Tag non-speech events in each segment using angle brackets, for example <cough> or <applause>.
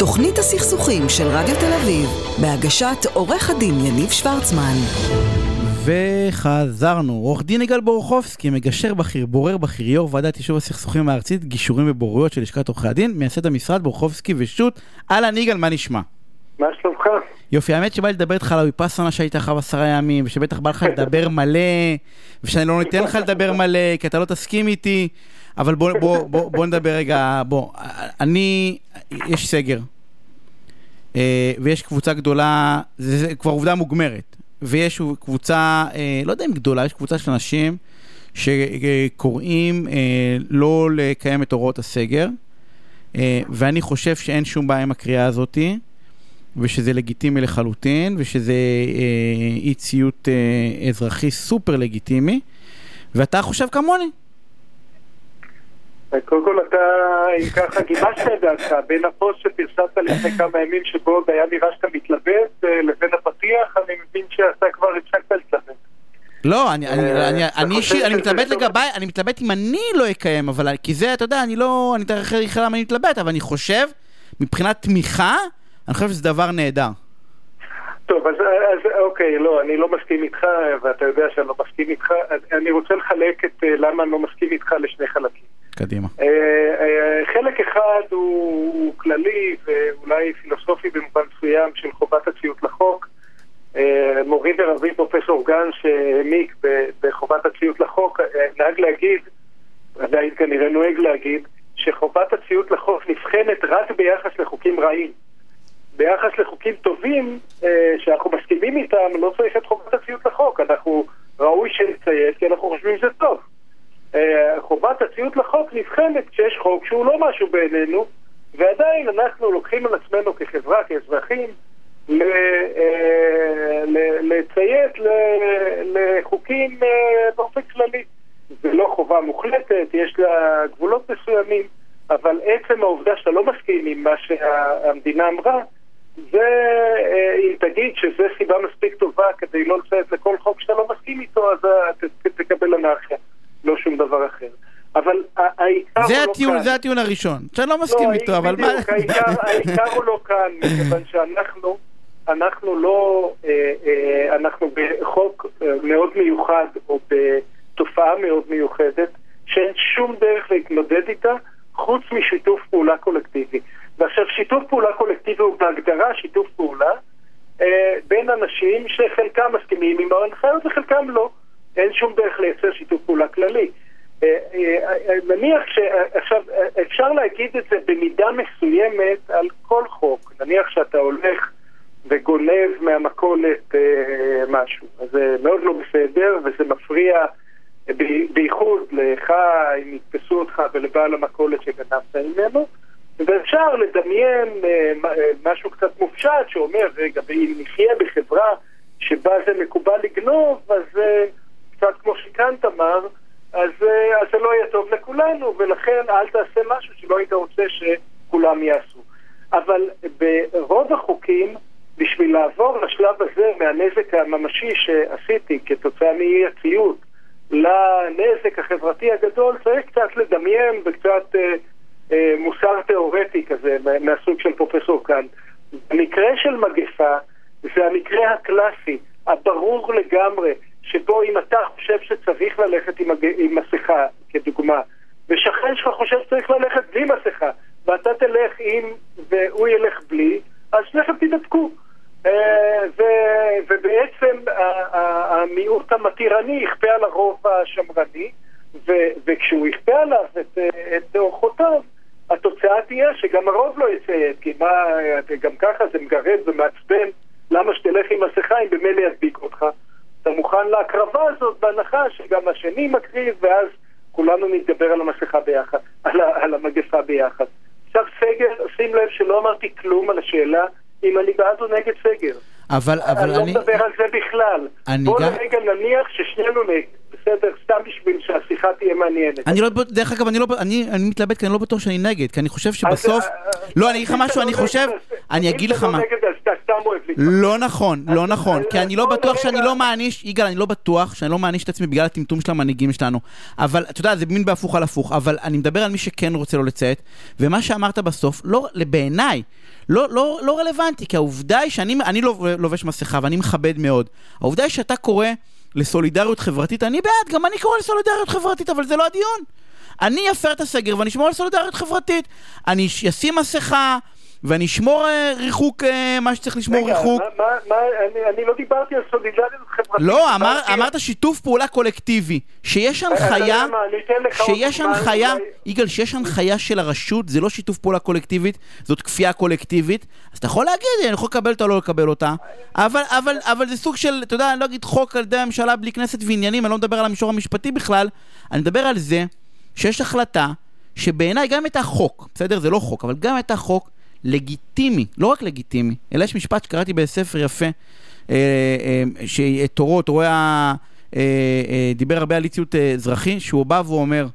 תוכנית הסכסוכים של רדיו תל אביב, בהגשת עורך הדין יניב שוורצמן. וחזרנו. עורך דין יגאל בורחובסקי, מגשר בכיר, בורר בכיר, יו"ר ועדת יישוב הסכסוכים הארצית, גישורים ובוררויות של לשכת עורכי הדין, מייסד המשרד בורחובסקי ושות'. אהלן יגאל, מה נשמע? מה שלומך? יופי, האמת שבא לי לדבר איתך על הוויפאסנה שהיית אחריו עשרה ימים, ושבטח בא לך לדבר מלא, ושאני לא נותן לך לדבר מלא, כי אתה לא תסכים איתי, אבל בוא, בוא, בוא, בוא נדבר רגע, בוא, אני, יש סגר, אה, ויש קבוצה גדולה, זה, זה כבר עובדה מוגמרת, ויש קבוצה, אה, לא יודע אם גדולה, יש קבוצה של אנשים שקוראים אה, לא לקיים את הוראות הסגר, ואני חושב שאין שום בעיה עם הקריאה הזאתי. ושזה לגיטימי לחלוטין, ושזה אי ציות אה, אזרחי סופר לגיטימי, ואתה חושב כמוני. קודם כל אתה, אם ככה, גיבשת את דעתך בין הפוסט שפרסמת לפני כמה ימים שבו עוד היה נראה שאתה מתלבט אה, לבין הפתיח, אני מבין שאתה כבר הפסקת להתלבט. לא, אני, אה, אישי, אני מתלבט לגביי, אני מתלבט אם אני לא אקיים, אבל כי זה, אתה יודע, אני לא, אני תאר לך למה אני מתלבט, אבל אני חושב, מבחינת תמיכה, אני חושב שזה דבר נהדר. טוב, אז, אז אוקיי, לא, אני לא מסכים איתך, ואתה יודע שאני לא מסכים איתך. אני רוצה לחלק את אה, למה אני לא מסכים איתך לשני חלקים. קדימה. אה, אה, חלק אחד הוא, כללי ואולי פילוסופי במובן מסוים של חובת הציות לחוק. מורי ורבי פרופסור גן שהעמיק בחובת הציות לחוק, נהג להגיד, עדיין כנראה נוהג להגיד, שחובת הציות לחוק נבחנת רק ביחס לחוקים רעים. ביחס לחוקים טובים אה, שאנחנו מסכימים איתם, לא צריך את חובת הציות לחוק. אנחנו, ראוי שנציית כי אנחנו חושבים שזה. אה, הציות לחוק נבחנת כשיש חוק שהוא לא משהו בעינינו, ועדיין אנחנו לוקחים על עצמנו כחברה, כאזרחים, אה, לציית לחוקים אה, באופן כללי. זה לא חובה מוחלטת, יש לה גבולות מסוימים, אבל עצם העובדה שאתה לא מסכים עם מה שהמדינה אמרה, ואם תגיד שזו סיבה מספיק טובה כדי לא לציית לכל חוק שאתה לא מסכים איתו, אז תקבל אנרכיה, לא שום דבר אחר. אבל הוא לא כאן. זה הטיעון הראשון, שאני לא מסכים לא, איתו, אבל מה... <laughs> העיקר הוא לא כאן, מכיוון שאנחנו... אנחנו לא, אה, אה, אנחנו בחוק אה, מאוד מיוחד, או בתופעה מאוד מיוחדת, שאין שום דרך להתמודד איתה, חוץ משיתוף פעולה קולקטיבי. ועכשיו שיתוף פעולה קולקטיבי הוא בהגדרה שיתוף פעולה אה, בין אנשים שחלקם מסכימים עם ההנחיות וחלקם לא. אין שום דרך לייצר שיתוף פעולה כללי. אה, אה, אה נניח שעכשיו אפשר להגיד את זה במידה מסוימת על כל חוק. נניח שאתה הולך וגונב מהמכולת משהו. זה מאוד לא בסדר וזה מפריע בייחוד לך אם יתפסו אותך ולבעל המכולת שגנבת ממנו. ואפשר לדמיין משהו קצת מופשט שאומר, רגע, אם נחיה בחברה שבה זה מקובל לגנוב, אז קצת כמו שקאנט אמר, אז, אז זה לא יהיה טוב לכולנו, ולכן אל תעשה משהו שלא היית רוצה שכולם יעשו. אבל ברוב החוקים, בשביל לעבור לשלב הזה מהנזק הממשי שעשיתי כתוצאה מאי הציות לנזק החברתי הגדול, צריך קצת לדמיין וקצת... אה, אה, מוסר תיאורטי כזה, מהסוג של פרופסור קאן. במקרה של מגפה, זה המקרה הקלאסי, הברור לגמרי, שבו אם אתה חושב שצריך ללכת עם, מג... עם מסכה, כדוגמה, ושכן שלך חושב שצריך ללכת בלי מסכה, ואתה תלך עם והוא ילך בלי, אז שניכם תדבקו. אה, ו... ובעצם המיעוט המתירני יכפה על הרוב השמרני, ו... וכשהוא יכפה עליו את, את אורחותיו, התוצאה תהיה שגם הרוב לא יציית, כי מה, גם ככה זה מגרד ומעצבן, למה שתלך עם מסכה אם במילא ידביק אותך? אתה מוכן להקרבה הזאת בהנחה שגם השני מקריב, ואז כולנו נתגבר על המסכה ביחד, על, על המגפה ביחד. עכשיו סגר, שים לב שלא אמרתי כלום על השאלה אם אני בעד או נגד סגר. אבל, אבל אני... אני לא מדבר על זה בכלל. בוא גם... נניח ששנינו נגד. בסדר? סתם בשביל שהשיחה תהיה מעניינת. אני לא, דרך אגב, אני לא, אני, אני מתלבט כי אני לא בטוח שאני נגד, כי אני חושב שבסוף, אה, לא, אני אגיד לך משהו, אתה אני לא חושב, אני אגיד לך אם מה, לא. לא נכון, לא נכון, כי אני לא בטוח. שאני לא מעניש, יגאל, אני לא בטוח שאני לא מעניש את עצמי בגלל הטמטום של המנהיגים שלנו. אבל, אתה יודע, זה מין בהפוך על הפוך, אבל אני מדבר על מי שכן רוצה לא לציית, ומה שאמרת בסוף, לא, בעיניי, לא, לא, לא רלוונטי, כי העובדה היא שאני אני לא לובש מסכה ואני מכבד מאוד. העובדה היא שאתה קורא לסולידריות חברתית, אני בעד, גם אני קורא לסולידריות חברתית, אבל זה לא הדיון. אני אפר את הסגר ואני אשמור על סולידריות חברתית. אני אשים מסכה ואני אשמור אה, ריחוק, אה, מה שצריך לשמור רגע, ריחוק. מה- מה- מה- אני- אני לא דיברתי על סולידריות חברתית. לא, אמר, אמרת שיתוף פעולה קולקטיבי. שיש יודע הנחיה, שיש הנחיה, יגאל, שיש הנחיה של הרשות, זה לא שיתוף פעולה קולקטיבית, זאת כפייה קולקטיבית, אז אתה יכול להגיד, אני יכול לקבל אותה או לא לקבל אותה, אבל, אבל, אבל זה סוג של, אתה יודע, אני לא אגיד חוק על ידי הממשלה בלי כנסת ועניינים, אני לא מדבר על המישור המשפטי בכלל, אני מדבר על זה שיש החלטה שבעיניי גם הייתה חוק, בסדר? זה לא חוק, אבל גם הייתה חוק לגיטימי, לא רק לגיטימי, אלא יש משפט שקראתי בספר יפה, אה, אה, שתורו, תורו היה, אה, דיבר הרבה על אי-ציות אזרחי, שהוא בא ואומר,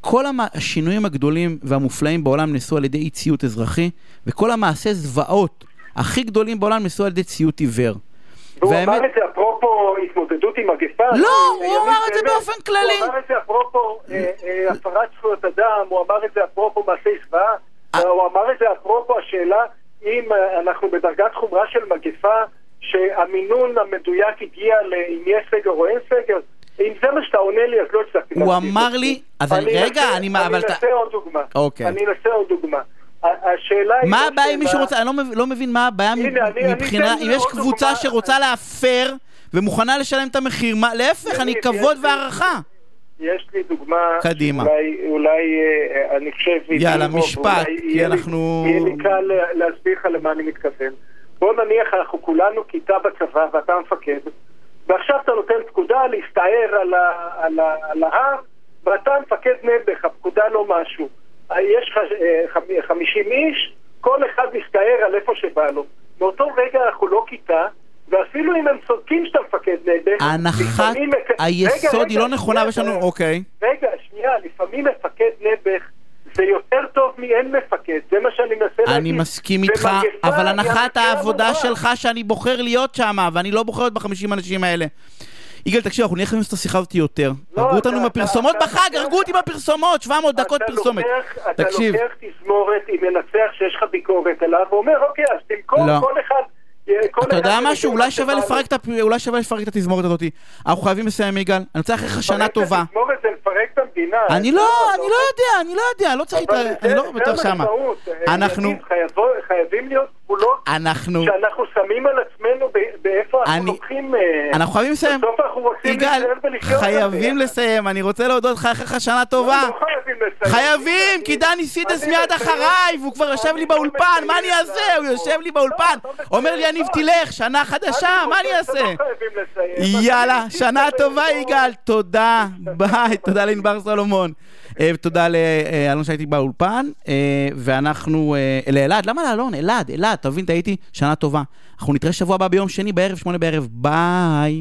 כל השינויים הגדולים והמופלאים בעולם נעשו על ידי אי ציות אזרחי, וכל המעשי זוועות הכי גדולים בעולם נעשו על ידי ציות עיוור. והוא והאמת- אמר את זה אפרופו התמודדות עם מגפה. לא, הוא אמר את זה. באופן כללי. הוא אמר את זה אפרופו הפרת זכויות אדם, הוא אמר את זה אפרופו מעשי זוועה. הוא אמר את זה אפרופו השאלה אם אה, אנחנו בדרגת חומרה של מגפה, שהמינון המדויק הגיע לאם יש סגר או אין סגר. אם זה מה שאתה עונה לי, אז לא הצלחתי. הוא אמר. לי- אז אני- רגע, אני מה- אבל אני אנסה עוד דוגמה. אוקיי. אני אנסה עוד דוגמה. השאלה היא... מה לא הבעיה עם מי שאלה- שרוצה, אני לא מבין, לא מבין מה הבעיה מבחינה, אם יש קבוצה. שרוצה להפר ומוכנה לשלם את המחיר, להפך, אני כבוד והערכה. יש לי דוגמה, קדימה. אולי, אולי אה, אני חושב, יאללה, רוב, משפט, כי אנחנו- יהיה לי קל לה- להסביר לך למה אני מתכוון. בוא נניח אנחנו כולנו כיתה בצבא ואתה מפקד, ועכשיו אתה נותן פקודה להסתער על, ה, על, ה, על ההר, ואתה מפקד נעבך, הפקודה לא משהו. אה, יש לך אה, חמ- 50 איש, כל אחד מסתער על איפה שבא לו. באותו רגע אנחנו לא כיתה, ואפילו אם הם צודקים שאתה מפקד נעבך, הנחת היסוד היא לא נכונה ויש לנו. אוקיי. רגע, שנייה, לפעמים מפקד נעבך זה יותר טוב מאין מפקד, זה מה שאני מנסה להגיד. אני מסכים איתך, אבל הנחת העבודה. שלך שאני בוחר להיות שם, ואני לא בוחר להיות בחמישים אנשים האלה. יגאל, תקשיב, אנחנו נהיה חייבים לעשות את השיחה הזאת יותר. לא, הרגו אותנו בפרסומות אתה- בחג, הרגו אותי בפרסומות, 700 דקות פרסומת. אתה לוקח תזמורת עם מנצח שיש לך ביקורת עליו, ואומר, אוקיי, אז תמכור לא. כל אחד... אתה יודע משהו? אולי שווה. לפרק את אולי שווה לפרק את התזמורת הזאת. אנחנו חייבים לסיים, יגאל. אני רוצה לך שנה טובה. התזמורת זה לפרק את המדינה. אני זה לא, אני לא יודע, אני לא יודע, לא צריך... להתערב, אני לא בטוח שמה. המשמעות. אנחנו, חייבים להיות גבולות אנחנו, שאנחנו שמים על עצמנו באיפה אני- אנחנו לוקחים... אה, אנחנו חייבים לסיים. בסוף אנחנו רוצים יגאל, להישאר ולחיות חייבים ביחד. לסיים. אני רוצה להודות לך, לך שנה טובה. לא חייבים כי דני סידס מיד מסיים. אחריי, והוא כבר יושב לי באולפן, מסיים מה אני אעשה? הוא. יושב לי באולפן, מסיים. אומר לי, יניב. תלך, שנה חדשה, מה אני אעשה? יאללה, שנה טובה. יגאל, תודה, ביי, תודה לענבר סולומון. אה, ותודה לאלון שהייתי באולפן, אה, ואנחנו, אה, לאלעד, למה לאלון? אלעד, אלעד, אתה מבין, טעיתי, שנה טובה. אנחנו נתראה שבוע הבא ביום שני בערב, שמונה בערב, ביי.